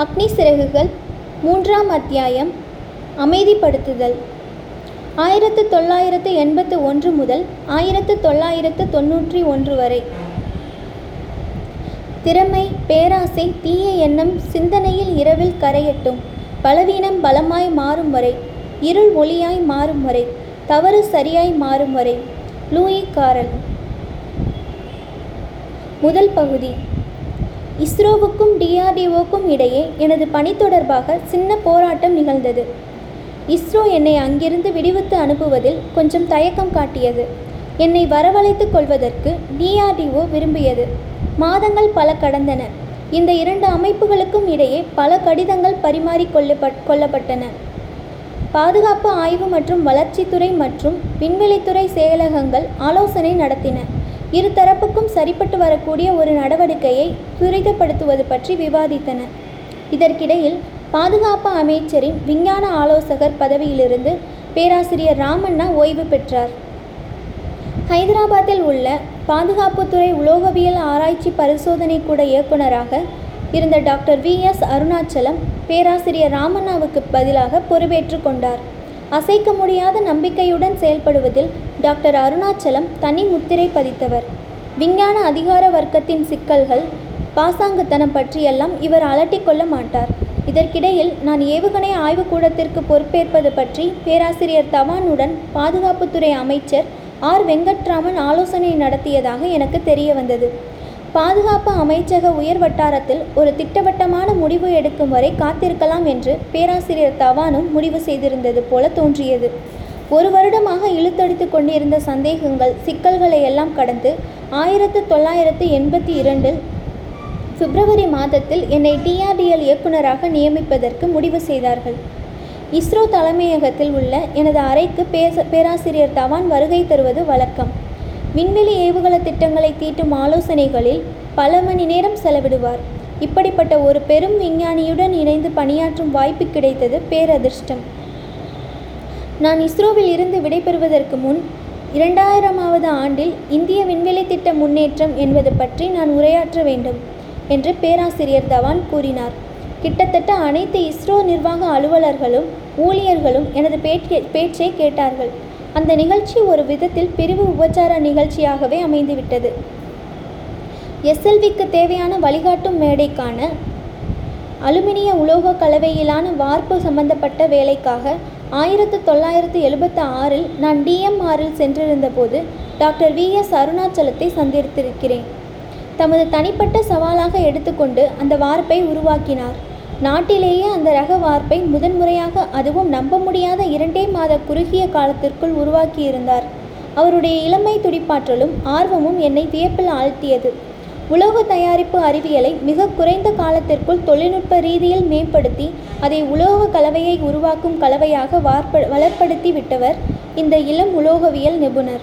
அக்னி சிறகுகள் மூன்றாம் அத்தியாயம். அமைதிப்படுத்துதல். ஆயிரத்து தொள்ளாயிரத்து எண்பத்து ஒன்று முதல் ஆயிரத்து தொள்ளாயிரத்து தொண்ணூற்றி ஒன்று வரை. திறமை பேராசை தீய எண்ணம் சிந்தனையில் இரவில் கரையட்டும். பலவீனம் பலமாய் மாறும் வரை. இருள் ஒளியாய் மாறும் வரை. தவறு சரியாய் மாறும் வரை. லூயி காரல் முதல் பகுதி. இஸ்ரோவுக்கும் டிஆர்டிஓக்கும் இடையே எனது பணி தொடர்பாக சின்ன போராட்டம் நிகழ்ந்தது. இஸ்ரோ என்னை அங்கிருந்து விடுவித்து அனுப்புவதில் கொஞ்சம் தயக்கம் காட்டியது. என்னை வரவழைத்துக் கொள்வதற்கு டிஆர்டிஓ விரும்பியது. மாதங்கள் பல கடந்தன. இந்த இரண்டு அமைப்புகளுக்கும் இடையே பல கடிதங்கள் பரிமாறிக்கொள்ள கொள்ளப்பட்டன. பாதுகாப்பு ஆய்வு மற்றும் வளர்ச்சித்துறை மற்றும் விண்வெளித்துறை செயலகங்கள் ஆலோசனை நடத்தின. இருதரப்புக்கும் சரிப்பட்டு வரக்கூடிய ஒரு நடவடிக்கையை துரிதப்படுத்துவது பற்றி விவாதித்தன இதற்கிடையில் பாதுகாப்பு அமைச்சரின் விஞ்ஞான ஆலோசகர் பதவியிலிருந்து பேராசிரியர் ராமண்ணா ஓய்வு பெற்றார். ஹைதராபாத்தில் உள்ள பாதுகாப்புத்துறை உலோகவியல் ஆராய்ச்சி பரிசோதனை கூட இயக்குநராக இருந்த டாக்டர் வி எஸ் அருணாச்சலம் பேராசிரியர் ராமண்ணாவுக்கு பதிலாக பொறுப்பேற்று கொண்டார். அசைக்க முடியாத நம்பிக்கையுடன் செயல்படுவதில் டாக்டர் அருணாச்சலம் தனி முத்திரை பதித்தவர். விஞ்ஞான அதிகார வர்க்கத்தின் சிக்கல்கள் பாசாங்குத்தனம் பற்றியெல்லாம் இவர் அலட்டிக்கொள்ள மாட்டார். இதற்கிடையில் நான் ஏவுகணை ஆய்வுக்கூடத்திற்கு பொறுப்பேற்பது பற்றி பேராசிரியர் தவானுடன் பாதுகாப்புத்துறை அமைச்சர் ஆர். வெங்கட்ராமன் ஆலோசனை நடத்தியதாக எனக்கு தெரிய வந்தது பாதுகாப்பு அமைச்சக உயர் வட்டாரத்தில் ஒரு திட்டவட்டமான முடிவு எடுக்கும் வரை காத்திருக்கலாம் என்று பேராசிரியர் தவானும் முடிவு செய்திருந்தது போல தோன்றியது. ஒரு வருடமாக இழுத்தடித்து கொண்டிருந்த சந்தேகங்கள் சிக்கல்களை எல்லாம் கடந்து ஆயிரத்து தொள்ளாயிரத்து எண்பத்தி இரண்டில் பிப்ரவரி மாதத்தில் என்னை டிஆர்டிஎல் இயக்குநராக நியமிப்பதற்கு முடிவு செய்தார்கள். இஸ்ரோ தலைமையகத்தில் உள்ள எனது அறைக்கு பேச பேராசிரியர் தவான் வருகை தருவது வழக்கம். விண்வெளி ஏவுகண திட்டங்களை தீட்டும் ஆலோசனைகளில் பல மணி நேரம் செலவிடுவார். இப்படிப்பட்ட ஒரு பெரும் விஞ்ஞானியுடன் இணைந்து பணியாற்றும் வாய்ப்பு கிடைத்தது பேரதிர்ஷ்டம். நான் இஸ்ரோவில் இருந்து விடைபெறுவதற்கு முன் இரண்டாயிரமாவது ஆண்டில் இந்திய விண்வெளி திட்ட முன்னேற்றம் என்பது பற்றி நான் உரையாற்ற வேண்டும் என்று பேராசிரியர் தவான் கூறினார். கிட்டத்தட்ட அனைத்து இஸ்ரோ நிர்வாக அலுவலர்களும் ஊழியர்களும் எனது பேச்சை பேச்சை கேட்டார்கள். அந்த நிகழ்ச்சி ஒரு விதத்தில் பிரிவு உபச்சார நிகழ்ச்சியாகவே அமைந்துவிட்டது. எஸ்எல்விக்கு தேவையான வழிகாட்டும் மேடைக்கான அலுமினிய உலோக கலவையிலான வார்ப்பு சம்பந்தப்பட்ட வேலைக்காக ஆயிரத்து தொள்ளாயிரத்து எழுபத்து ஆறில் நான் டிஎம்ஆரில் சென்றிருந்தபோது டாக்டர் வி எஸ் அருணாச்சலத்தை சந்தித்திருக்கிறேன். தமது தனிப்பட்ட சவாலாக எடுத்துக்கொண்டு அந்த வார்ப்பை உருவாக்கினார். நாட்டிலேயே அந்த ரக வார்ப்பை முதன்முறையாக அதுவும் நம்ப முடியாத இரண்டே மாத குறுகிய காலத்திற்குள் உருவாக்கியிருந்தார். அவருடைய இளமை துடிப்பாற்றலும் ஆர்வமும் என்னை வியப்பில் ஆழ்த்தியது. உலோக தயாரிப்பு அறிவியலை மிக குறைந்த காலத்திற்குள் தொழில்நுட்ப ரீதியில் மேம்படுத்தி அதை உலோக கலவையை உருவாக்கும் கலவையாக வார்ப்ப வளர்ப்படுத்தி விட்டவர் இந்த இளம் உலோகவியல் நிபுணர்.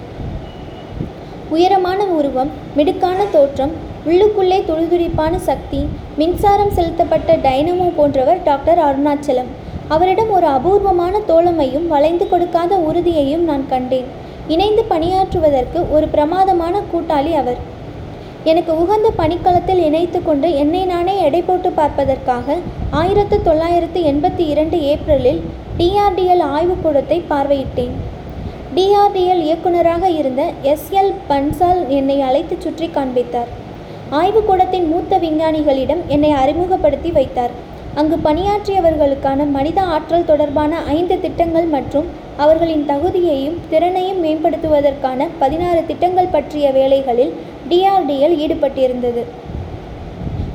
உயரமான உருவம் மிடுக்கான தோற்றம் உள்ளுக்குள்ளே துடிதுடிப்பான சக்தி மின்சாரம் செலுத்தப்பட்ட டைனமோ போன்றவர் டாக்டர் அருணாச்சலம். அவரிடம் ஒரு அபூர்வமான தோழமையும் வளைந்து கொடுக்காத உறுதியையும் நான் கண்டேன். இணைந்து பணியாற்றுவதற்கு ஒரு பிரமாதமான கூட்டாளி அவர். எனக்கு உகந்த பணிக்களத்தில் இணைத்து கொண்டு என்னை நானே எடை போட்டு பார்ப்பதற்காக ஆயிரத்து தொள்ளாயிரத்து எண்பத்தி இரண்டு ஏப்ரலில் டிஆர்டிஎல் ஆய்வுக்கூடத்தை பார்வையிட்டேன். டிஆர்டிஎல் இயக்குநராக இருந்த எஸ்எல் பன்சால் என்னை அழைத்து சுற்றி காண்பித்தார். ஆய்வுக்கூடத்தின் மூத்த விஞ்ஞானிகளிடம் என்னை அறிமுகப்படுத்தி வைத்தார். அங்கு பணியாற்றியவர்களுக்கான மனித ஆற்றல் தொடர்பான ஐந்து திட்டங்கள் மற்றும் அவர்களின் தகுதியையும் திறனையும் மேம்படுத்துவதற்கான பதினாறு திட்டங்கள் பற்றிய வேலைகளில் டிஆர்டிஎல் ஈடுபட்டிருந்தது.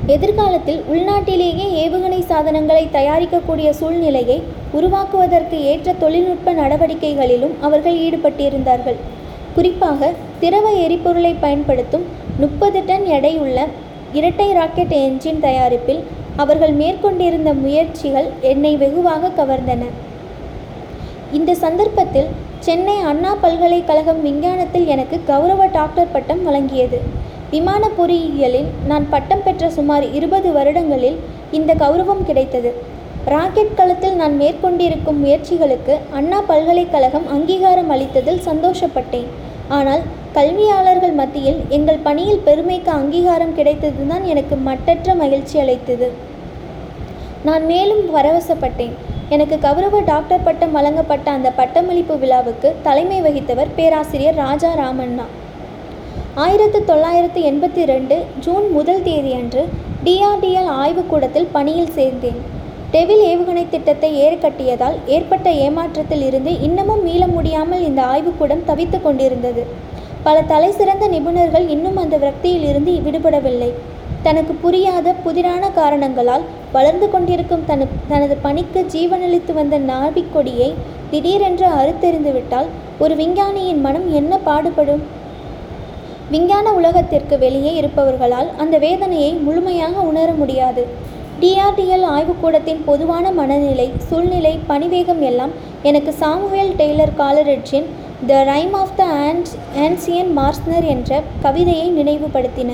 எதிர்காலத்தில் உள்நாட்டிலேயே ஏவுகணை சாதனங்களை தயாரிக்கக்கூடிய சூழ்நிலையை உருவாக்குவதற்கு ஏற்ற தொழில்நுட்ப நடவடிக்கைகளிலும் அவர்கள் ஈடுபட்டிருந்தார்கள். குறிப்பாக திரவ எரிபொருளை பயன்படுத்தும் முப்பது டன் எடையுள்ள இரட்டை ராக்கெட் என்ஜின் தயாரிப்பில் அவர்கள் மேற்கொண்டிருந்த முயற்சிகள் என்னை வெகுவாக கவர்ந்தன. இந்த சந்தர்ப்பத்தில் சென்னை அண்ணா பல்கலைக்கழகம் விஞ்ஞானத்தில் எனக்கு கௌரவ டாக்டர் பட்டம் வழங்கியது. விமான பொறியியலில் நான் பட்டம் பெற்ற சுமார் இருபது வருடங்களில் இந்த கௌரவம் கிடைத்தது. ராக்கெட் களத்தில் நான் மேற்கொண்டிருக்கும் முயற்சிகளுக்கு அண்ணா பல்கலைக்கழகம் அங்கீகாரம் அளித்ததில் சந்தோஷப்பட்டேன். ஆனால் கல்வியாளர்கள் மத்தியில் எங்கள் பணியில் பெருமைக்கு அங்கீகாரம் கிடைத்ததுதான் எனக்கு மட்டற்ற மகிழ்ச்சி அளித்தது. நான் மேலும் பரவசப்பட்டேன் எனக்கு கௌரவ டாக்டர் பட்டம் வழங்கப்பட்ட அந்த பட்டமளிப்பு விழாவுக்கு தலைமை வகித்தவர் பேராசிரியர் ராஜா ராமண்ணா. ஆயிரத்து தொள்ளாயிரத்து எண்பத்தி ரெண்டு ஜூன் முதல் தேதியன்று டிஆர்டிஎல் ஆய்வுக்கூடத்தில் பணியில் சேர்ந்தேன். டெவில் ஏவுகணை திட்டத்தை ஏற்கட்டியதால் ஏற்பட்ட ஏமாற்றத்தில் இருந்து இன்னமும் மீள முடியாமல் இந்த ஆய்வுக்கூடம் தவித்து கொண்டிருந்தது. பல தலைசிறந்த நிபுணர்கள் இன்னும் அந்த விரக்தியில் இருந்து விடுபடவில்லை. தனக்கு புரியாத புதிரான காரணங்களால் வளர்ந்து கொண்டிருக்கும் தனு தனது பணிக்கு ஜீவனளித்து வந்த நாபிக் கொடியை திடீரென்று அறுத்தெறிந்துவிட்டால் ஒரு விஞ்ஞானியின் மனம் என்ன பாடுபடும்? விஞ்ஞான உலகத்திற்கு வெளியே இருப்பவர்களால் அந்த வேதனையை முழுமையாக உணர முடியாது. டிஆர்டிஎல் ஆய்வுக்கூடத்தின் பொதுவான மனநிலை சூழ்நிலை பணிவேகம் எல்லாம் எனக்கு சாமுவேல் டெய்லர் காலரிட்ஜின் த ரைம் ஆஃப் த ஆன்ஸ் ஆன்சியன் மார்ஸ்னர் என்ற கவிதையை நினைவுபடுத்தின.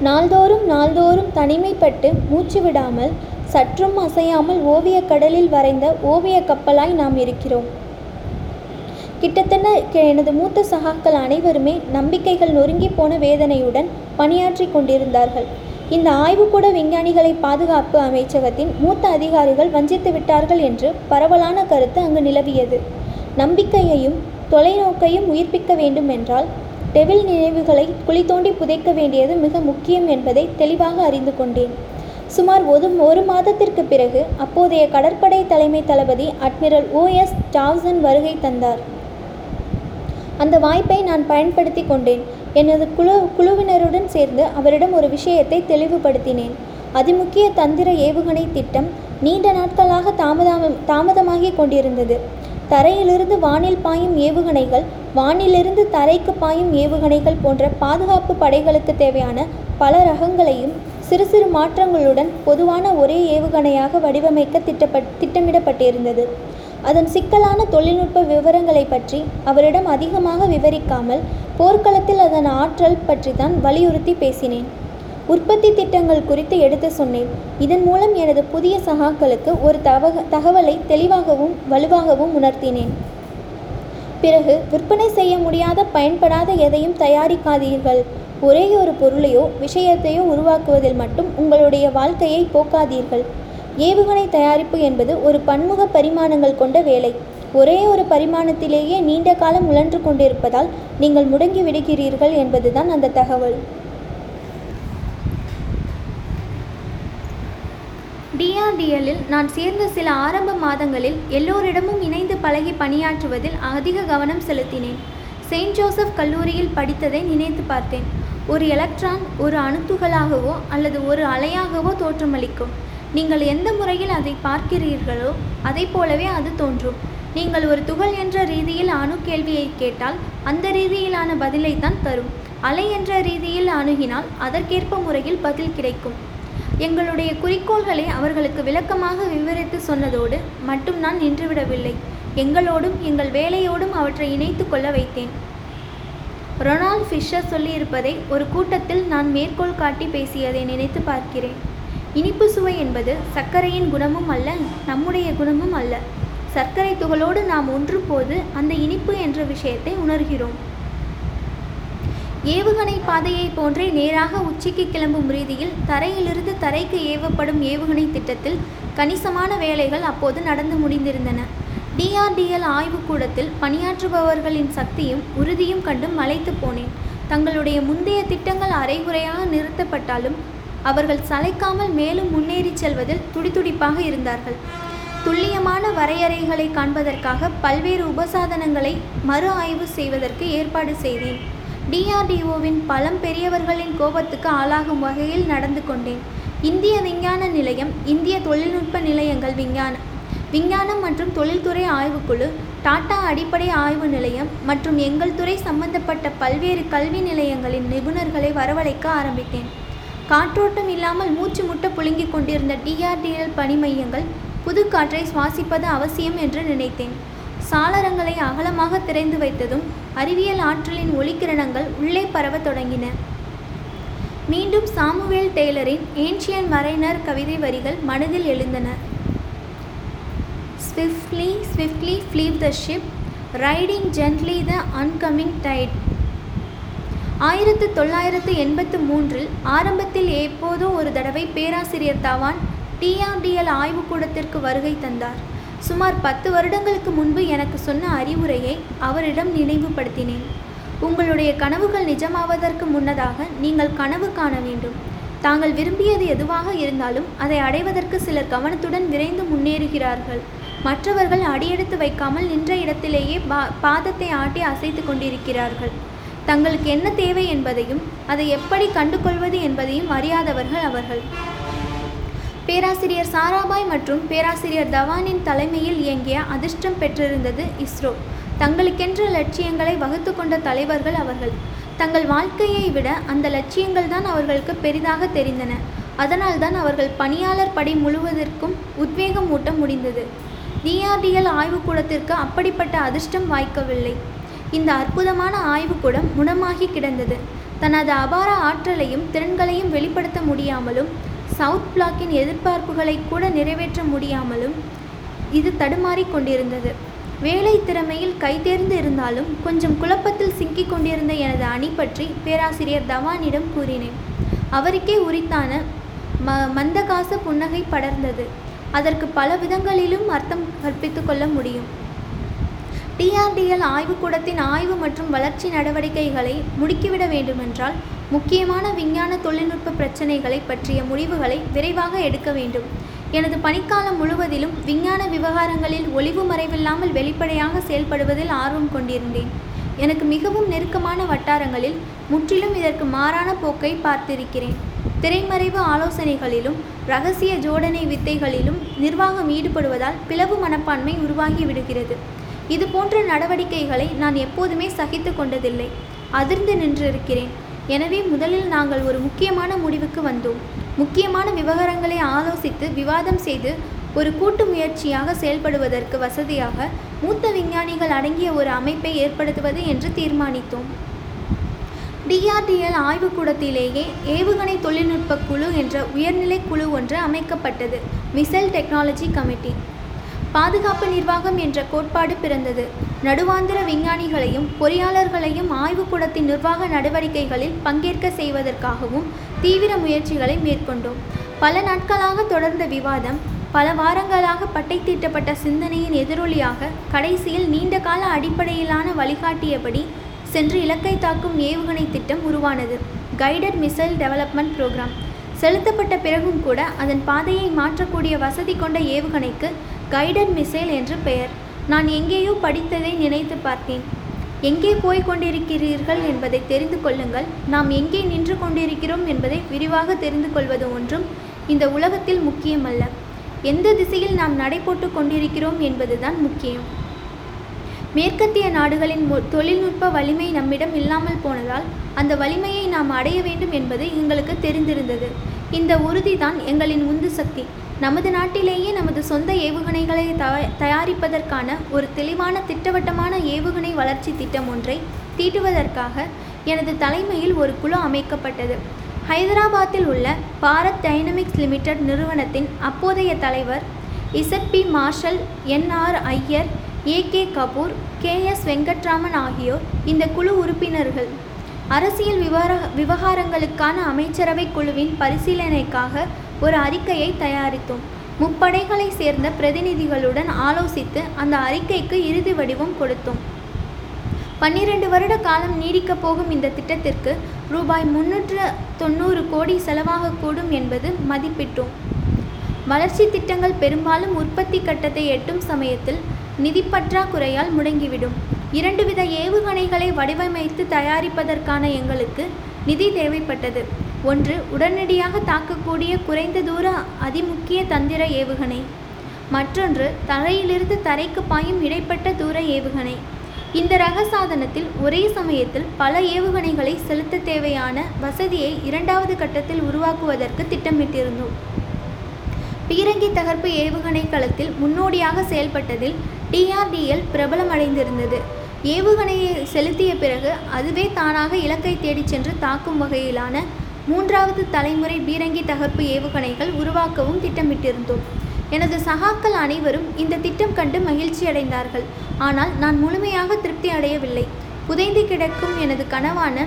நாள்தோறும் நாள்தோறும் தனிமைப்பட்டு மூச்சு விடாமல் சற்றும் அசையாமல் ஓவியக் கடலில் வரைந்த ஓவியக் கப்பலாய் நாம் இருக்கிறோம். கிட்டத்தட்ட எனது மூத்த சகாக்கள் அனைவருமே நம்பிக்கைகள் நொறுங்கி போன வேதனையுடன் பணியாற்றி கொண்டிருந்தார்கள். இந்த ஆய்வுக்கூட விஞ்ஞானிகளை பாதுகாப்பு அமைச்சகத்தின் மூத்த அதிகாரிகள் வஞ்சித்து விட்டார்கள் என்று பரவலான கருத்து அங்கு நிலவியது. நம்பிக்கையையும் தொலைநோக்கையும் உயிர்ப்பிக்க வேண்டும் என்றால் டெவில் நினைவுகளை குழி தோண்டி புதைக்க வேண்டியது மிக முக்கியம் என்பதை தெளிவாக அறிந்து கொண்டேன். சுமார் ஒரு ஒரு மாதத்திற்கு பிறகு அப்போதைய கடற்படை தலைமை தளபதி அட்மிரல் ஓஎஸ் டாவ்சன் வருகை தந்தார். அந்த வாய்ப்பை நான் பயன்படுத்தி கொண்டேன். எனது குழு குழுவினருடன் சேர்ந்து அவரிடம் ஒரு விஷயத்தை தெளிவுபடுத்தினேன். அதிமுக்கிய தந்திர ஏவுகணை திட்டம் நீண்ட நாட்களாக தாமதம் தாமதமாகி கொண்டிருந்தது. தரையிலிருந்து வானில் பாயும் ஏவுகணைகள் வானிலிருந்து தரைக்கு பாயும் ஏவுகணைகள் போன்ற பாதுகாப்பு படைகளுக்கு தேவையான பல ரகங்களையும் சிறு சிறு மாற்றங்களுடன் பொதுவான ஒரே ஏவுகணையாக வடிவமைக்க திட்டப்பட் திட்டமிடப்பட்டிருந்தது. அதன் சிக்கலான தொழில்நுட்ப விவரங்களை பற்றி அவரிடம் அதிகமாக விவரிக்காமல் போர்க்களத்தில் அதன் ஆற்றல் பற்றி தான் வலியுறுத்தி பேசினேன். உற்பத்தி திட்டங்கள் குறித்து எடுத்து சொன்னேன். இதன் மூலம் எனது புதிய சகாக்களுக்கு ஒரு தவக தகவலை தெளிவாகவும் வலுவாகவும் உணர்த்தினேன். பிறகு விற்பனை செய்ய முடியாத பயன்படாத எதையும் தயாரிக்காதீர்கள். ஒரே ஒரு பொருளையோ விஷயத்தையோ உருவாக்குவதில் மட்டும் உங்களுடைய வாழ்க்கையை போக்காதீர்கள். ஏவுகணை தயாரிப்பு என்பது ஒரு பன்முக பரிமாணங்கள் கொண்ட வேலை. ஒரே ஒரு பரிமாணத்திலேயே நீண்ட காலம் உழன்று கொண்டிருப்பதால் நீங்கள் முடங்கி விடுகிறீர்கள் என்பதுதான் அந்த தகவல். டிஆர்டிஎல்லில் நான் சேர்ந்த சில ஆரம்ப மாதங்களில் எல்லோரிடமும் இணைந்து பழகி பணியாற்றுவதில் அதிக கவனம் செலுத்தினேன். செயின்ட் ஜோசப் கல்லூரியில் படித்ததை நினைத்து பார்த்தேன். ஒரு எலக்ட்ரான் ஒரு அணுத்துகளாகவோ அல்லது ஒரு அலையாகவோ தோற்றமளிக்கும். நீங்கள் எந்த முறையில் அதை பார்க்கிறீர்களோ அதை போலவே அது தோன்றும். நீங்கள் ஒரு துகள் என்ற ரீதியில் அணு கேள்வியை கேட்டால் அந்த ரீதியிலான பதிலைத்தான் தரும். அலை என்ற ரீதியில் அணுகினால் அதற்கேற்ப முறையில் பதில் கிடைக்கும். எங்களுடைய குறிக்கோள்களை அவர்களுக்கு விளக்கமாக விவரித்து சொன்னதோடு மட்டும் நான் நின்றுவிடவில்லை. எங்களோடும் எங்கள் வேலையோடும் அவற்றை இணைத்து கொள்ள வைத்தேன். ரொனால்ட் ஃபிஷர் சொல்லியிருப்பதை ஒரு கூட்டத்தில் நான் மேற்கோள் காட்டி பேசியதை நினைத்து பார்க்கிறேன். இனிப்பு சுவை என்பது சர்க்கரையின் குணமும் அல்ல நம்முடைய குணமும் அல்ல. சர்க்கரை துகளோடு நாம் ஒன்று போது அந்த இனிப்பு என்ற விஷயத்தை உணர்கிறோம். ஏவுகணை பாதையை போன்றே நேராக உச்சிக்கு கிளம்பும் ரீதியில் தரையிலிருந்து தரைக்கு ஏவப்படும் ஏவுகணை திட்டத்தில் கணிசமான வேலைகள் அப்போது நடந்து முடிந்திருந்தன. டிஆர்டிஎல் ஆய்வுக்கூடத்தில் பணியாற்றுபவர்களின் சக்தியும் உறுதியும் கண்டு மலைத்து போனேன். தங்களுடைய முந்தைய திட்டங்கள் அரைகுறையாக நிறுத்தப்பட்டாலும் அவர்கள் சளைக்காமல் மேலும் முன்னேறி செல்வதில் துடிதுடிப்பாக இருந்தார்கள். துல்லியமான வரையறைகளை காண்பதற்காக பல்வேறு உபசாதனங்களை மறு ஆய்வு செய்வதற்கு ஏற்பாடு செய்தேன். டிஆர்டிஓவின் பலம் பெரியவர்களின் கோபத்துக்கு ஆளாகும் வகையில் நடந்து கொண்டேன். இந்திய விஞ்ஞான நிலையம் இந்திய தொழில்நுட்ப நிலையங்கள் விஞ்ஞான விஞ்ஞானம் மற்றும் தொழில்துறை ஆய்வுக்குழு டாடா அடிப்படை ஆய்வு நிலையம் மற்றும் எங்கள் துறை சம்பந்தப்பட்ட பல்வேறு கல்வி நிலையங்களின் நிபுணர்களை வரவழைக்க ஆரம்பித்தேன். காற்றோட்டம் இல்லாமல் மூச்சு முட்ட புழுங்கிக் கொண்டிருந்த டிஆர்டிஎல் பணி மையங்கள் புது காற்றை சுவாசிப்பது அவசியம் என்று நினைத்தேன். சாளரங்களை அகலமாக திறந்து வைத்ததும் அறிவியல் ஆற்றலின் ஒளிக்கிரணங்கள் உள்ளே பரவத் தொடங்கின. மீண்டும் சாமுவேல் டெய்லரின் ஏன்ஷியன் மரைனர் கவிதை வரிகள் மனதில் எழுந்தன. Swiftly swiftly flew the ship riding gently the oncoming tide ஆயிரத்து தொள்ளாயிரத்து எண்பத்து மூன்றில் ஆரம்பத்தில் எப்போதோ ஒரு தடவை பேராசிரியர் தவான் டிஆர்டிஎல் ஆய்வுக்கூடத்திற்கு வருகை தந்தார். சுமார் பத்து வருடங்களுக்கு முன்பு எனக்கு சொன்ன அறிவுரையை அவரிடம் நினைவுபடுத்தினேன். உங்களுடைய கனவுகள் நிஜமாவதற்கு முன்னதாக நீங்கள் கனவு காண வேண்டும். தாங்கள் விரும்பியது எதுவாக இருந்தாலும் அதை அடைவதற்கு சிலர் கவனத்துடன் விரைந்து முன்னேறுகிறார்கள். மற்றவர்கள் அடியெடுத்து வைக்காமல் நின்ற இடத்திலேயே பா பாதத்தை ஆட்டி அசைத்து கொண்டிருக்கிறார்கள். தங்களுக்கு என்ன தேவை என்பதையும் அதை எப்படி கண்டுகொள்வது என்பதையும் அறியாதவர்கள் அவர்கள். பேராசிரியர் சாராபாய் மற்றும் பேராசிரியர் தவானின் தலைமையில் இயங்கிய அதிர்ஷ்டம் பெற்றிருந்தது இஸ்ரோ. தங்களுக்கென்ற லட்சியங்களை வகுத்து கொண்ட தலைவர்கள் அவர்கள். தங்கள் வாழ்க்கையை விட அந்த லட்சியங்கள் தான் அவர்களுக்கு பெரிதாக தெரிந்தன. அதனால்தான் அவர்கள் பணியாளர் படை முழுவதற்கும் உத்வேகம் ஊட்ட முடிந்தது. டிஆர்டிஎல் ஆய்வுக்கூடத்திற்கு அப்படிப்பட்ட அதிர்ஷ்டம் வாய்க்கவில்லை. இந்த அற்புதமான ஆய்வுக்கூடம் முடமாகி கிடந்தது. தனது அபார ஆற்றலையும் திறன்களையும் வெளிப்படுத்த முடியாமலும் சவுத் பிளாக்கின் எதிர்பார்ப்புகளை கூட நிறைவேற்ற முடியாமலும் இது தடுமாறிக் கொண்டிருந்தது. வேலை திறமையில் கைதேர்ந்து இருந்தாலும் கொஞ்சம் குழப்பத்தில் சிக்கிக் கொண்டிருந்த எனது அணி பற்றி பேராசிரியர் தவானிடம் கூறினேன். அவருக்கே உரித்தான ம மந்தகாச புன்னகை படர்ந்தது. அதற்கு பல விதங்களிலும் அர்த்தம் கற்பித்து கொள்ள முடியும். டிஆர்டிஎல் ஆய்வுக்கூடத்தின் ஆய்வு மற்றும் வளர்ச்சி நடவடிக்கைகளை முடுக்கிவிட வேண்டுமென்றால் முக்கியமான விஞ்ஞான தொழில்நுட்ப பிரச்சினைகளை பற்றிய முடிவுகளை விரைவாக எடுக்க வேண்டும். எனது பணிக்காலம் முழுவதிலும் விஞ்ஞான விவகாரங்களில் ஒளிவு மறைவில்லாமல் வெளிப்படையாக செயல்படுவதில் ஆர்வம் கொண்டிருந்தேன். எனக்கு மிகவும் நெருக்கமான வட்டாரங்களில் முற்றிலும் இதற்கு மாறான போக்கை பார்த்திருக்கிறேன். திரைமறைவு ஆலோசனைகளிலும் ரகசிய ஜோடனை வித்தைகளிலும் நிர்வாகம் ஈடுபடுவதால் பிளவு மனப்பான்மை உருவாகி விடுகிறது. இது போன்ற நடவடிக்கைகளை நான் எப்போதுமே சகித்து கொண்டதில்லை. அதிர்ந்து நின்றிருக்கிறேன். எனவே முதலில் நாங்கள் ஒரு முக்கியமான முடிவுக்கு வந்தோம். முக்கியமான விவகாரங்களை ஆலோசித்து விவாதம் செய்து ஒரு கூட்டு முயற்சியாக செயல்படுவதற்கு வசதியாக மூத்த விஞ்ஞானிகள் அடங்கிய ஒரு அமைப்பை ஏற்படுத்துவது என்று தீர்மானித்தோம். டிஆர்டிஎல் ஆய்வுக்கூடத்திலேயே ஏவுகணை தொழில்நுட்ப குழு என்ற உயர்நிலை குழு ஒன்று அமைக்கப்பட்டது. Missile technology committee. பாதுகாப்பு நிர்வாகம் என்ற கோட்பாடு பிறந்தது. நடுவாந்திர விஞ்ஞானிகளையும் பொறியாளர்களையும் ஆய்வுக்கூடத்தின் நிர்வாக நடவடிக்கைகளில் பங்கேற்க செய்வதற்காகவும் தீவிர முயற்சிகளை மேற்கொண்டோம். பல நாட்களாக தொடர்ந்த விவாதம் பல வாரங்களாக பட்டை தீட்டப்பட்ட சிந்தனையின் எதிரொலியாக கடைசியில் நீண்ட கால அடிப்படையிலான வழிகாட்டியபடி சென்று இலக்கை தாக்கும் ஏவுகணை திட்டம் உருவானது. கைடட் மிசைல் டெவலப்மெண்ட் ப்ரோக்ராம் செலுத்தப்பட்ட பிறகும் கூட அதன் பாதையை மாற்றக்கூடிய வசதி கொண்ட ஏவுகணைக்கு கைடட் மிசைல் என்று பெயர். நான் எங்கேயோ படித்ததை நினைத்து பார்த்தேன். எங்கே போய் கொண்டிருக்கிறீர்கள் என்பதை தெரிந்து கொள்ளுங்கள். நாம் எங்கே நின்று கொண்டிருக்கிறோம் என்பதை விரிவாக தெரிந்து கொள்வது ஒன்றும் இந்த உலகத்தில் முக்கியமல்ல. எந்த திசையில் நாம் நடைபோட்டு கொண்டிருக்கிறோம் என்பதுதான் முக்கியம். மேற்கத்திய நாடுகளின் தொழில்நுட்ப வலிமை நம்மிடம் இல்லாமல் போனதால் அந்த வலிமையை நாம் அடைய வேண்டும் என்பது எங்களுக்கு தெரிந்திருந்தது. இந்த உறுதிதான் எங்களின் உந்து சக்தி. நமது நாட்டிலேயே நமது சொந்த ஏவுகணைகளை தயாரிப்பதற்கான ஒரு தெளிவான திட்டவட்டமான ஏவுகணை வளர்ச்சி திட்டம் ஒன்றை தீட்டுவதற்காக எனது தலைமையில் ஒரு குழு அமைக்கப்பட்டது. ஹைதராபாத்தில் உள்ள பாரத் டைனமிக்ஸ் லிமிடெட் நிறுவனத்தின் அப்போதைய தலைவர் Z P Marshall N R Iyer A. K. Kapoor K. S. Venkatraman ஆகியோர் இந்த குழு உறுப்பினர்கள். அரசியல் விவகார விவகாரங்களுக்கான அமைச்சரவை குழுவின் பரிசீலனைக்காக ஒரு அறிக்கையை தயாரித்தோம். முப்படைகளை சேர்ந்த பிரதிநிதிகளுடன் ஆலோசித்து அந்த அறிக்கைக்கு இறுதி வடிவம் கொடுத்தோம். பன்னிரண்டு வருட காலம் நீடிக்கப் போகும் இந்த திட்டத்திற்கு ரூபாய் முன்னூற்று தொண்ணூறு கோடி செலவாகக்கூடும் என்பது மதிப்பிட்டோம். வளர்ச்சி திட்டங்கள் பெரும்பாலும் உற்பத்தி கட்டத்தை எட்டும் சமயத்தில் நிதி பற்றாக்குறையால் முடங்கிவிடும். இரண்டு வித ஏவுகணைகளை வடிவமைத்து தயாரிப்பதற்கான எங்களுக்கு நிதி தேவைப்பட்டது. ஒன்று உடனடியாக தாக்கக்கூடிய குறைந்த தூர அதிமுக்கிய தந்திர ஏவுகணை. மற்றொன்று தரையிலிருந்து தரைக்கு பாயும் இடைப்பட்ட தூர ஏவுகணை. இந்த ரக சாதனத்தில் ஒரே சமயத்தில் பல ஏவுகணைகளை செலுத்த தேவையான வசதியை இரண்டாவது கட்டத்தில் உருவாக்குவதற்கு திட்டமிட்டிருந்தோம். பீரங்கி தகர்ப்பு ஏவுகணை களத்தில் முன்னோடியாக செயல்பட்டதில் டிஆர்டிஎல் பிரபலமடைந்திருந்தது. ஏவுகணையை செலுத்திய பிறகு அதுவே தானாக இலக்கை தேடிச் சென்று தாக்கும் வகையிலான மூன்றாவது தலைமுறை பீரங்கி தகர்ப்பு ஏவுகணைகள் உருவாக்கவும் திட்டமிட்டிருந்தோம். எனது சகாக்கள் அனைவரும் இந்த திட்டம் கண்டு மகிழ்ச்சி அடைந்தார்கள். ஆனால் நான் முழுமையாக திருப்தி அடையவில்லை. புதைந்து கிடக்கும் எனது கனவான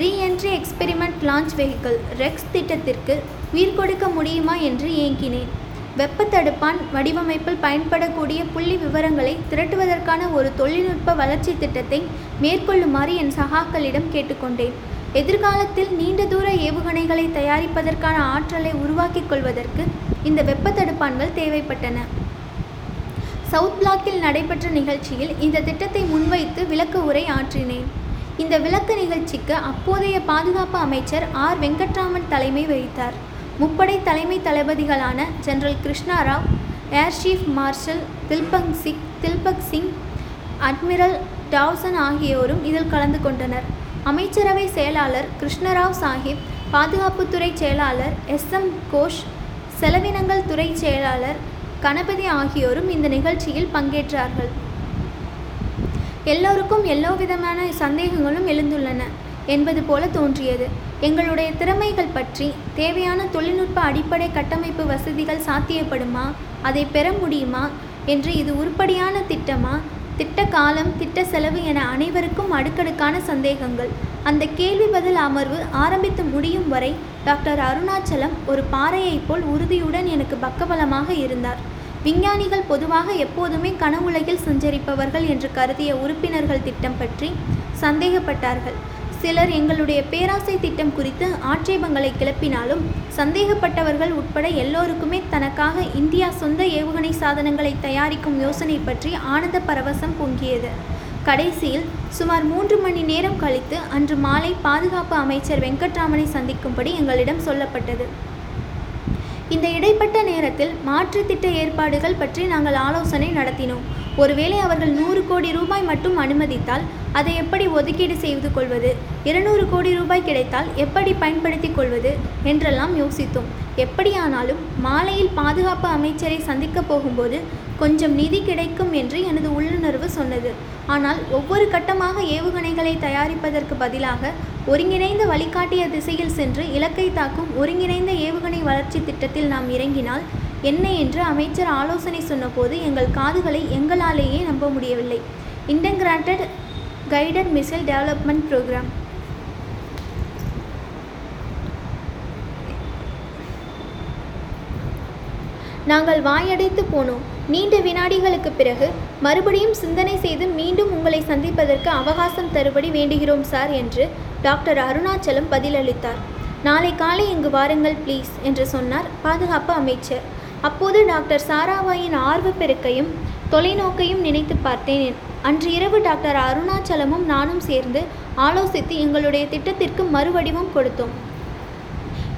reentry experiment launch vehicle REX திட்டத்திற்கு உயிர் கொடுக்க முடியுமா என்று ஏங்கினேன். வெப்பத்தடுப்பான் வடிவமைப்பில் பயன்படக்கூடிய புள்ளி விவரங்களை திரட்டுவதற்கான ஒரு தொழில்நுட்ப வளர்ச்சி திட்டத்தை மேற்கொள்ளுமாறு என் சகாக்களிடம் கேட்டுக்கொண்டேன். எதிர்காலத்தில் நீண்ட தூர ஏவுகணைகளை தயாரிப்பதற்கான ஆற்றலை உருவாக்கிக் கொள்வதற்கு இந்த வெப்பத்தடுப்பான்கள் தேவைப்பட்டன. சவுத் பிளாக்கில் நடைபெற்ற நிகழ்ச்சியில் இந்த திட்டத்தை முன்வைத்து விளக்க உரை ஆற்றினேன். இந்த விளக்க நிகழ்ச்சிக்கு அப்போதைய பாதுகாப்பு அமைச்சர் ஆர். வெங்கட்ராமன் தலைமை வகித்தார். முப்படை தலைமை தளபதிகளான general Krishna Rao air chief marshal Dilbagh Singh Dilbagh Singh admiral Dawson ஆகியோரும் இதில் கலந்து கொண்டனர். அமைச்சரவை செயலாளர் கிருஷ்ணராவ் சாஹிப் பாதுகாப்புத்துறை செயலாளர் எஸ் எம் கோஷ் செலவினங்கள் துறை செயலாளர் கணபதி ஆகியோரும் இந்த நிகழ்ச்சியில் பங்கேற்றார்கள். எல்லோருக்கும் எல்லோ விதமான சந்தேகங்களும் எழுந்துள்ளன என்பது போல தோன்றியது. எங்களுடைய திறமைகள் பற்றி தேவையான தொழில்நுட்ப அடிப்படை கட்டமைப்பு வசதிகள் சாத்தியப்படுமா அதை பெற முடியுமா என்று இது உருப்படியான திட்டமா திட்ட காலம் திட்ட செலவு என அனைவருக்கும் அடுக்கடுக்கான சந்தேகங்கள். அந்த கேள்வி பதில் அமர்வு ஆரம்பித்து முடியும் வரை டாக்டர் அருணாச்சலம் ஒரு பாறையைப் போல் உறுதியுடன் எனக்கு பக்கபலமாக இருந்தார். விஞ்ஞானிகள் பொதுவாக எப்போதுமே கனவுலகில் சஞ்சரிப்பவர்கள் என்று கருதிய உறுப்பினர்கள் திட்டம் பற்றி சந்தேகப்பட்டார்கள். சிலர் எங்களுடைய பேராசை திட்டம் குறித்து ஆட்சேபங்களை கிளப்பினாலும் சந்தேகப்பட்டவர்கள் உட்பட எல்லோருக்குமே தனக்காக இந்தியா சொந்த ஏவுகணை சாதனங்களை தயாரிக்கும் யோசனை பற்றி ஆனந்த பரவசம் பொங்கியது. கடைசியில் சுமார் மூன்று மணி நேரம் கழித்து அன்று மாலை பாதுகாப்பு அமைச்சர் வெங்கட்ராமனை சந்திக்கும்படி எங்களிடம் சொல்லப்பட்டது. இந்த இடைப்பட்ட நேரத்தில் மாற்று திட்ட ஏற்பாடுகள் பற்றி நாங்கள் ஆலோசனை நடத்தினோம். ஒருவேளை அவர்கள் நூறு கோடி ரூபாய் மட்டும் அனுமதித்தால் அதை எப்படி ஒதுக்கீடு செய்து கொள்வது? இருநூறு கோடி ரூபாய் கிடைத்தால் எப்படி பயன்படுத்திக் கொள்வது? என்றெல்லாம் யோசித்தோம். எப்படியானாலும் மாலையில் பாதுகாப்பு அமைச்சரை சந்திக்கப் போகும்போது கொஞ்சம் நிதி கிடைக்கும் என்று எனது உள்ளுணர்வு சொன்னது. ஆனால் ஒவ்வொரு கட்டமாக ஏவுகணைகளை தயாரிப்பதற்கு பதிலாக ஒருங்கிணைந்த வழிகாட்டிய திசையில் சென்று இலக்கை தாக்கும் ஒருங்கிணைந்த ஏவுகணை வளர்ச்சி திட்டத்தில் நாம் இறங்கினால் என்ன என்று அமைச்சர் ஆலோசனை சொன்னபோது எங்கள் காதுகளை எங்களாலேயே நம்ப முடியவில்லை. Integrated guided missile development programme. நாங்கள் வாயடைத்து போனோம். நீண்ட வினாடிகளுக்கு பிறகு மறுபடியும் சிந்தனை செய்து மீண்டும் உங்களை சந்திப்பதற்கு அவகாசம் தருபடி வேண்டுகிறோம் சார் என்று டாக்டர் அருணாச்சலம் பதிலளித்தார். நாளை காலை இங்கு வாருங்கள் ப்ளீஸ் என்று சொன்னார் பாதுகாப்பு அமைச்சர். அப்போது டாக்டர் சாராபாயின் ஆர்வப்பெருக்கையும் தொலைநோக்கையும் நினைத்து பார்த்தேன். அன்று இரவு டாக்டர் அருணாச்சலமும் நானும் சேர்ந்து ஆலோசித்து எங்களுடைய திட்டத்திற்கு மறுவடிவம் கொடுத்தோம்.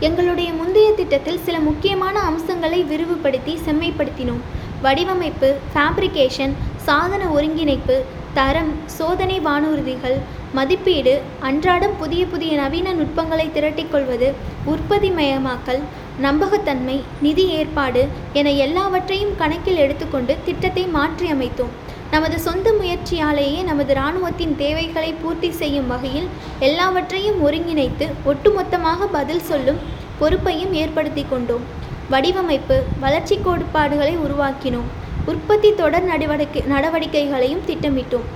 எங்களுடைய முந்தைய திட்டத்தில் சில முக்கியமான அம்சங்களை விரிவுபடுத்தி செம்மைப்படுத்தினோம். வடிவமைப்பு ஃபேப்ரிகேஷன் சாதன ஒருங்கிணைப்பு தரம் சோதனை வானூர்திகள் மதிப்பீடு அன்றாடம் புதிய புதிய நவீன நுட்பங்களை திரட்டிக்கொள்வது உற்பத்தி மயமாக்கல் நம்பகத்தன்மை நிதி ஏற்பாடு என எல்லாவற்றையும் கணக்கில் எடுத்துக்கொண்டு திட்டத்தை மாற்றியமைத்தோம். நமது சொந்த முயற்சியாலேயே நமது இராணுவத்தின் தேவைகளை பூர்த்தி செய்யும் வகையில் எல்லாவற்றையும் ஒருங்கிணைத்து ஒட்டுமொத்தமாக பதில் சொல்லும் பொறுப்பையும் ஏற்படுத்தி கொண்டோம். வடிவமைப்பு வளர்ச்சி கோட்பாடுகளை உருவாக்கினோம். உற்பத்தி தொடர் நடவடிக்கை நடவடிக்கைகளையும் திட்டமிட்டோம்.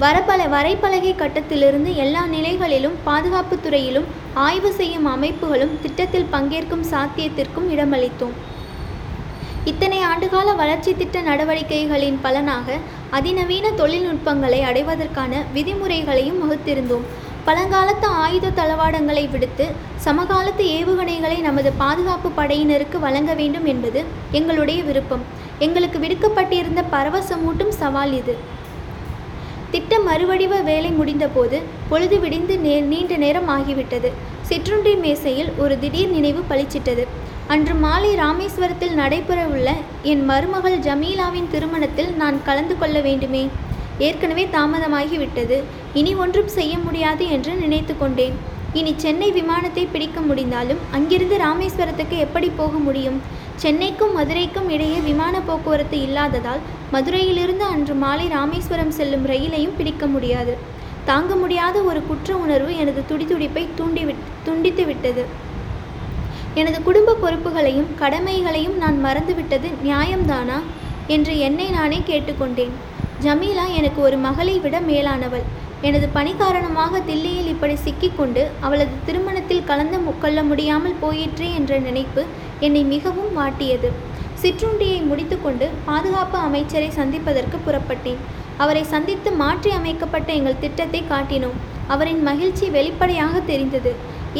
வரப்பல வரைபலகை கட்டத்திலிருந்து எல்லா நிலைகளிலும் பாதுகாப்புத் துறையிலும் ஆய்வு செய்யும் அமைப்புகளும் திட்டத்தில் பங்கேற்கும் சாத்தியத்திற்கும் இடமளித்தோம். இத்தனை ஆண்டுகால வளர்ச்சி திட்ட நடவடிக்கைகளின் பலனாக அதிநவீன தொழில்நுட்பங்களை அடைவதற்கான விதிமுறைகளையும் வகுத்திருந்தோம். பழங்காலத்து ஆயுத தளவாடங்களை விடுத்து சமகாலத்து ஏவுகணைகளை நமது பாதுகாப்பு படையினருக்கு வழங்க வேண்டும் என்பது எங்களுடைய விருப்பம். எங்களுக்கு விடுக்கப்பட்டிருந்த பரவசமூட்டும் சவால் இது. திட்ட மறுவடிவ வேலை முடிந்தபோது பொழுது விடிந்து நே நீண்ட நேரம் ஆகிவிட்டது. சிற்றுண்டி மேசையில் ஒரு திடீர் நினைவு பளிச்சிட்டது. அன்று மாலை ராமேஸ்வரத்தில் நடைபெறவுள்ள என் மருமகள் ஜமீலாவின் திருமணத்தில் நான் கலந்து கொள்ள வேண்டுமே. ஏற்கனவே தாமதமாகிவிட்டது. இனி ஒன்றும் செய்ய முடியாது என்று நினைத்து கொண்டேன். இனி சென்னை விமானத்தை பிடிக்க முடிந்தாலும் அங்கிருந்து ராமேஸ்வரத்துக்கு எப்படி போக முடியும்? சென்னைக்கும் மதுரைக்கும் இடையே விமான போக்குவரத்து இல்லாததால் மதுரையிலிருந்து அன்று மாலை ராமேஸ்வரம் செல்லும் ரயிலையும் பிடிக்க முடியாது. தாங்க முடியாத ஒரு குற்ற உணர்வு எனது துடிதுடிப்பை தூண்டிவிட் துண்டித்து விட்டது. எனது குடும்ப பொறுப்புகளையும் கடமைகளையும் நான் மறந்துவிட்டது நியாயம்தானா? என்று என்னை நானே கேட்டுக்கொண்டேன். ஜமீலா எனக்கு ஒரு மகளை விட மேலானவள். எனது பணி காரணமாக தில்லியில் இப்படி சிக்கிக்கொண்டு அவளது திருமணத்தில் கலந்து கொள்ள முடியாமல் போயிற்றே என்ற நினைப்பு என்னை மிகவும் வாட்டியது சிற்றுண்டியை முடித்துக்கொண்டு பாதுகாப்பு அமைச்சரை சந்திப்பதற்கு புறப்பட்டேன். அவரை சந்தித்து மாற்றி அமைக்கப்பட்ட எங்கள் திட்டத்தை காட்டினோம். அவரின் மகிழ்ச்சி வெளிப்படையாக தெரிந்தது.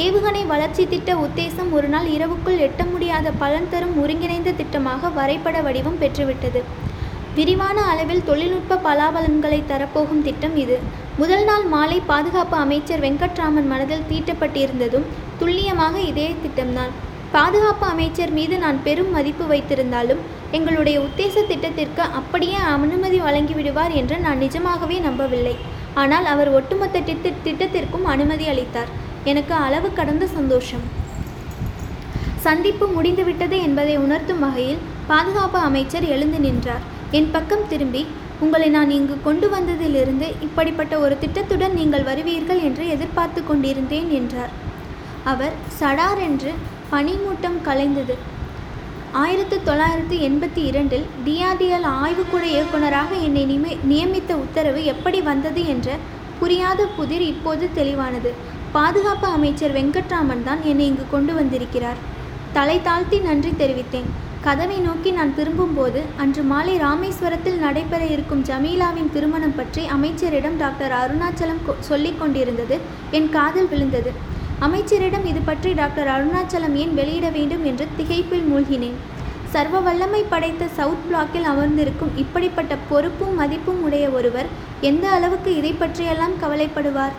ஏவுகணை வளர்ச்சி திட்ட உத்தேசம் ஒரு நாள் இரவுக்குள் எட்ட முடியாத பலன் தரும் ஒருங்கிணைந்த திட்டமாக வரைபட வடிவம் பெற்றுவிட்டது. விரிவான அளவில் தொழில்நுட்ப பலாபலன்களை தரப்போகும் திட்டம் இது. முதல் நாள் மாலை பாதுகாப்பு அமைச்சர் வெங்கட்ராமன் மனதில் தீட்டப்பட்டிருந்ததும் துல்லியமாக இதே திட்டம்தான். பாதுகாப்பு அமைச்சர் மீது நான் பெரும் மதிப்பு வைத்திருந்தாலும் எங்களுடைய உத்தேச திட்டத்திற்கு அப்படியே அனுமதி வழங்கிவிடுவார் என்று நான் நிஜமாகவே நம்பவில்லை. ஆனால் அவர் ஒட்டுமொத்த திட்ட திட்டத்திற்கும் அனுமதி அளித்தார். எனக்கு அளவு கடந்த சந்தோஷம். சந்திப்பு முடிந்துவிட்டது என்பதை உணர்த்தும் வகையில் பாதுகாப்பு அமைச்சர் எழுந்து நின்றார். என் பக்கம் திரும்பி உங்களை நான் இங்கு கொண்டு வந்ததிலிருந்து இப்படிப்பட்ட ஒரு திட்டத்துடன் நீங்கள் வருவீர்கள் என்று எதிர்பார்த்து கொண்டிருந்தேன் என்றார். அவர் சடார் என்று பனிமூட்டம் கலைந்தது. ஆயிரத்து தொள்ளாயிரத்து எண்பத்தி இரண்டில் டிஆர்டிஎல் ஆய்வுக்கூட இயக்குனராக என்னை நிமி நியமித்த உத்தரவு எப்படி வந்தது என்ற புரியாத புதிர் இப்போது தெளிவானது. பாதுகாப்பு அமைச்சர் வெங்கட்ராமன் தான் என்னை இங்கு கொண்டு வந்திருக்கிறார். தலை தாழ்த்தி நன்றி தெரிவித்தேன். கதவை நோக்கி நான் திரும்பும்போது அன்று மாலை ராமேஸ்வரத்தில் நடைபெற இருக்கும் ஜமீலாவின் திருமணம் பற்றி அமைச்சரிடம் டாக்டர் அருணாச்சலம் கொ- சொல்லிக் கொண்டிருந்தது என் காதில் விழுந்தது. அமைச்சரிடம் இது பற்றி டாக்டர் அருணாச்சலம் ஏன் வெளியிட வேண்டும் என்று திகைப்பில் மூழ்கினேன். சர்வ வல்லமை படைத்த சவுத் பிளாக்கில் அமர்ந்திருக்கும் இப்படிப்பட்ட பொறுப்பும் மதிப்பும் உடைய ஒருவர் எந்த அளவுக்கு இதை பற்றியெல்லாம் கவலைப்படுவார்?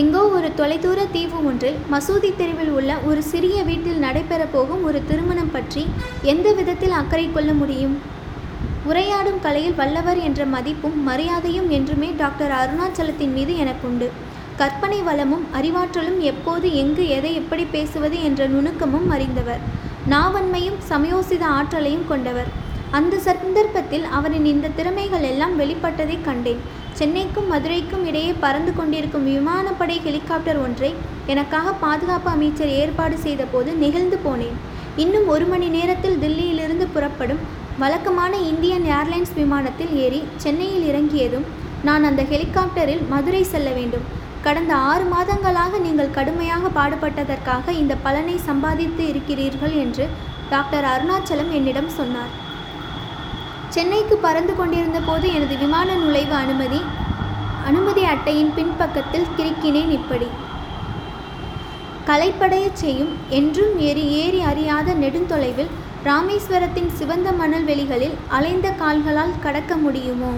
எங்கோ ஒரு தொலைதூர தீவு ஒன்றில் மசூதி தெருவில் உள்ள ஒரு சிறிய வீட்டில் நடைபெறப் போகும் ஒரு திருமணம் பற்றி எந்த விதத்தில் அக்கறை கொள்ள முடியும்? உரையாடும் கலையில் வல்லவர் என்ற மதிப்பும் மரியாதையும் என்றுமே டாக்டர் அருணாச்சலத்தின் மீது எனக்குண்டு. கற்பனை வளமும் அறிவாற்றலும் எப்போது எங்கு எதை எப்படி பேசுவது என்ற நுணுக்கமும் அறிந்தவர். நாவன்மையும் சமயோசித ஆற்றலையும் கொண்டவர். அந்த சந்தர்ப்பத்தில் அவரின் இந்த திறமைகள் எல்லாம் வெளிப்பட்டதைக் கண்டேன். சென்னைக்கும் மதுரைக்கும் இடையே பறந்து கொண்டிருக்கும் விமானப்படை ஹெலிகாப்டர் ஒன்றை எனக்காக பாதுகாப்பு அமைச்சர் ஏற்பாடு செய்தபோது நெகிழ்ந்து போனேன். இன்னும் ஒரு மணி நேரத்தில் தில்லியிலிருந்து புறப்படும் வழக்கமான இந்தியன் ஏர்லைன்ஸ் விமானத்தில் ஏறி சென்னையில் இறங்கியதும் நான் அந்த ஹெலிகாப்டரில் மதுரை செல்ல வேண்டும். கடந்த ஆறு மாதங்களாக நீங்கள் கடுமையாக பாடுபட்டதற்காக இந்த பலனை சம்பாதித்து இருக்கிறீர்கள் என்று டாக்டர் அருணாச்சலம் என்னிடம் சொன்னார். சென்னைக்கு பறந்து கொண்டிருந்த போது எனது விமான நுழைவு அனுமதி அனுமதி அட்டையின் பின்பக்கத்தில் கிறுக்கினேன் இப்படி. கலைப்படையச் செய்யும் என்றும் ஏறி ஏறி அறியாத நெடுந்தொலைவில் ராமேஸ்வரத்தின் சிவந்த மணல் வெளிகளில் அலைந்த கால்களால் கடக்க முடியுமோ?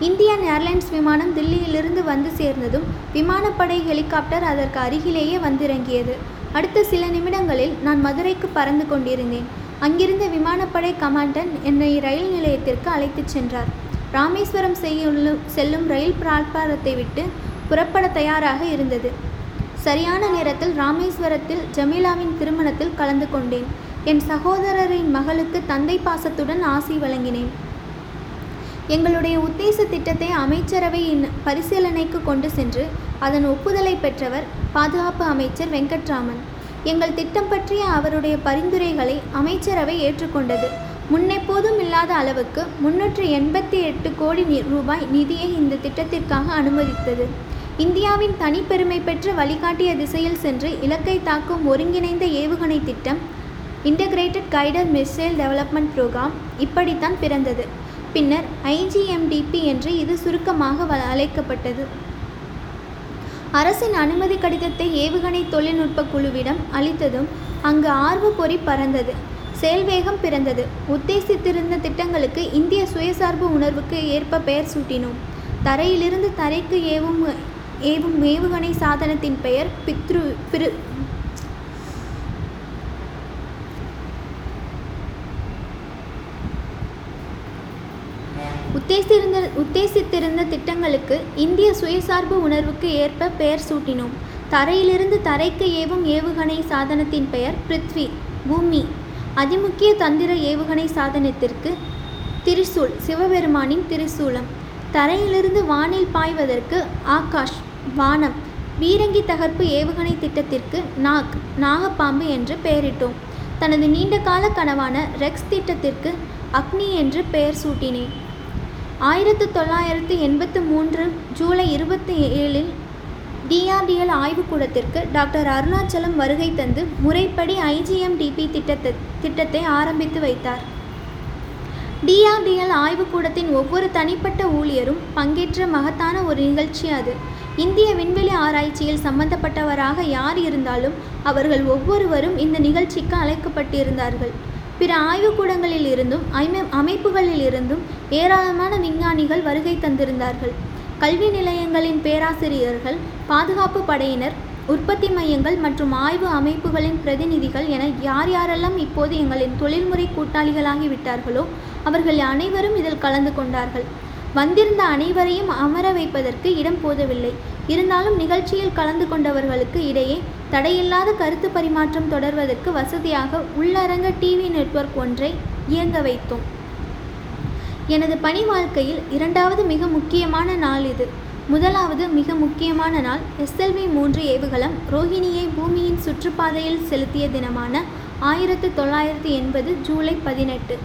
இந்தியன் ஏர்லைன்ஸ் விமானம் தில்லியிலிருந்து வந்து சேர்ந்ததும் விமானப்படை ஹெலிகாப்டர் அதற்கு அருகிலேயே வந்திறங்கியது. அடுத்த சில நிமிடங்களில் நான் மதுரைக்கு பறந்து கொண்டிருந்தேன். அங்கிருந்த விமானப்படை கமாண்டன் என்னை ரயில் நிலையத்திற்கு அழைத்துச் சென்றார். ராமேஸ்வரம் செய்யுள்ள- செல்லும் ரயில் பிளாட்பாரத்தை விட்டு புறப்பட தயாராக இருந்தது. சரியான நேரத்தில் ராமேஸ்வரத்தில் ஜமீலாவின் திருமணத்தில் கலந்து கொண்டேன். என் சகோதரரின் மகளுக்கு தந்தை பாசத்துடன் ஆசி வழங்கினேன். எங்களுடைய உத்தேச திட்டத்தை அமைச்சரவையின் பரிசீலனைக்கு கொண்டு சென்று அதன் ஒப்புதலை பெற்றவர் பாதுகாப்பு அமைச்சர் வெங்கட்ராமன். எங்கள் திட்டம் பற்றிய அவருடைய பரிந்துரைகளை அமைச்சரவை ஏற்றுக்கொண்டது. முன்னெப்போதும் இல்லாத அளவுக்கு முன்னூற்று எண்பத்தி எட்டு கோடி ரூபாய் நிதியை இந்த திட்டத்திற்காக அனுமதித்தது. இந்தியாவின் தனிப்பெருமை பெற்ற வழிகாட்டிய திசையில் சென்று இலக்கை தாக்கும் ஒருங்கிணைந்த ஏவுகணை திட்டம் integrated guider missile development programme இப்படித்தான் பிறந்தது. பின்னர் ஐஜிஎம்டிபி என்று இது சுருக்கமாக வ- அழைக்கப்பட்டது. அரசின் அனுமதி கடிதத்தை ஏவுகணை தொழில்நுட்ப குழுவிடம் அளித்ததும் அங்கு ஆர்வ பொறி பறந்தது. செயல்வேகம் பிறந்தது. உத்தேசித்திருந்த திட்டங்களுக்கு இந்திய சுயசார்பு உணர்வுக்கு ஏற்ப பெயர் சூட்டினோம். தரையிலிருந்து தரைக்கு ஏவும் ஏவும் ஏவுகணை சாதனத்தின் பெயர் பித்ரு பிரு உத்தேசித்திருந்த உத்தேசித்திருந்த திட்டங்களுக்கு இந்திய சுயசார்பு உணர்வுக்கு ஏற்ப பெயர் சூட்டினோம். தரையிலிருந்து தரைக்கு ஏவும் ஏவுகணை சாதனத்தின் பெயர் பிருத்வி பூமி. அதிமுக்கிய தந்திர ஏவுகணை சாதனத்திற்கு திரிசூல் சிவபெருமானின் திரிசூலம். தரையிலிருந்து வானில் பாய்வதற்கு ஆகாஷ் வானம். பீரங்கி தகர்ப்பு ஏவுகணை திட்டத்திற்கு நாக் நாகப்பாம்பு என்று பெயரிட்டோம். தனது நீண்ட கால கனவான ரெக்ஸ் திட்டத்திற்கு அக்னி என்று பெயர் சூட்டினேன். ஆயிரத்து தொள்ளாயிரத்து எண்பத்து மூன்று ஜூலை இருபத்தி ஏழில் டிஆர்டிஎல் ஆய்வுக்கூடத்திற்கு டாக்டர் அருணாச்சலம் வருகை தந்து முறைப்படி ஐஜிஎம்டிபி திட்டத்தை திட்டத்தை ஆரம்பித்து வைத்தார். டிஆர்டிஎல் ஆய்வுக்கூடத்தின் ஒவ்வொரு தனிப்பட்ட ஊழியரும் பங்கேற்ற மகத்தான ஒரு நிகழ்ச்சி அது. இந்திய விண்வெளி ஆராய்ச்சியில் சம்பந்தப்பட்டவராக யார் இருந்தாலும் அவர்கள் ஒவ்வொருவரும் இந்த நிகழ்ச்சிக்கு அழைக்கப்பட்டிருந்தார்கள். பிற ஆய்வுக்கூடங்களில் இருந்தும் ஐமை அமைப்புகளில் இருந்தும் ஏராளமான விஞ்ஞானிகள் வருகை தந்திருந்தார்கள். கல்வி நிலையங்களின் பேராசிரியர்கள் பாதுகாப்பு படையினர் உற்பத்தி மையங்கள் மற்றும் ஆய்வு அமைப்புகளின் பிரதிநிதிகள் என யார் யாரெல்லாம் இப்போது எங்களின் தொழில்முறை கூட்டாளிகளாகி விட்டார்களோ அவர்கள் அனைவரும் இதில் கலந்து கொண்டார்கள். வந்திருந்த அனைவரையும் அமர வைப்பதற்கு இடம் போதவில்லை. இருந்தாலும் நிகழ்ச்சியில் கலந்து கொண்டவர்களுக்கு இடையே தடையில்லாத கருத்து பரிமாற்றம் தொடர்வதற்கு வசதியாக உள்ளரங்க டிவி நெட்வொர்க் ஒன்றை இயங்க வைத்தோம். எனது பணி வாழ்க்கையில் இரண்டாவது மிக முக்கியமான நாள் இது. முதலாவது மிக முக்கியமான நாள் எஸ்எல்வி மூன்று ஏவுகலம் ரோஹிணியை பூமியின் சுற்றுப்பாதையில் செலுத்திய தினமான ஆயிரத்து தொள்ளாயிரத்து எண்பது ஜூலை பதினெட்டு.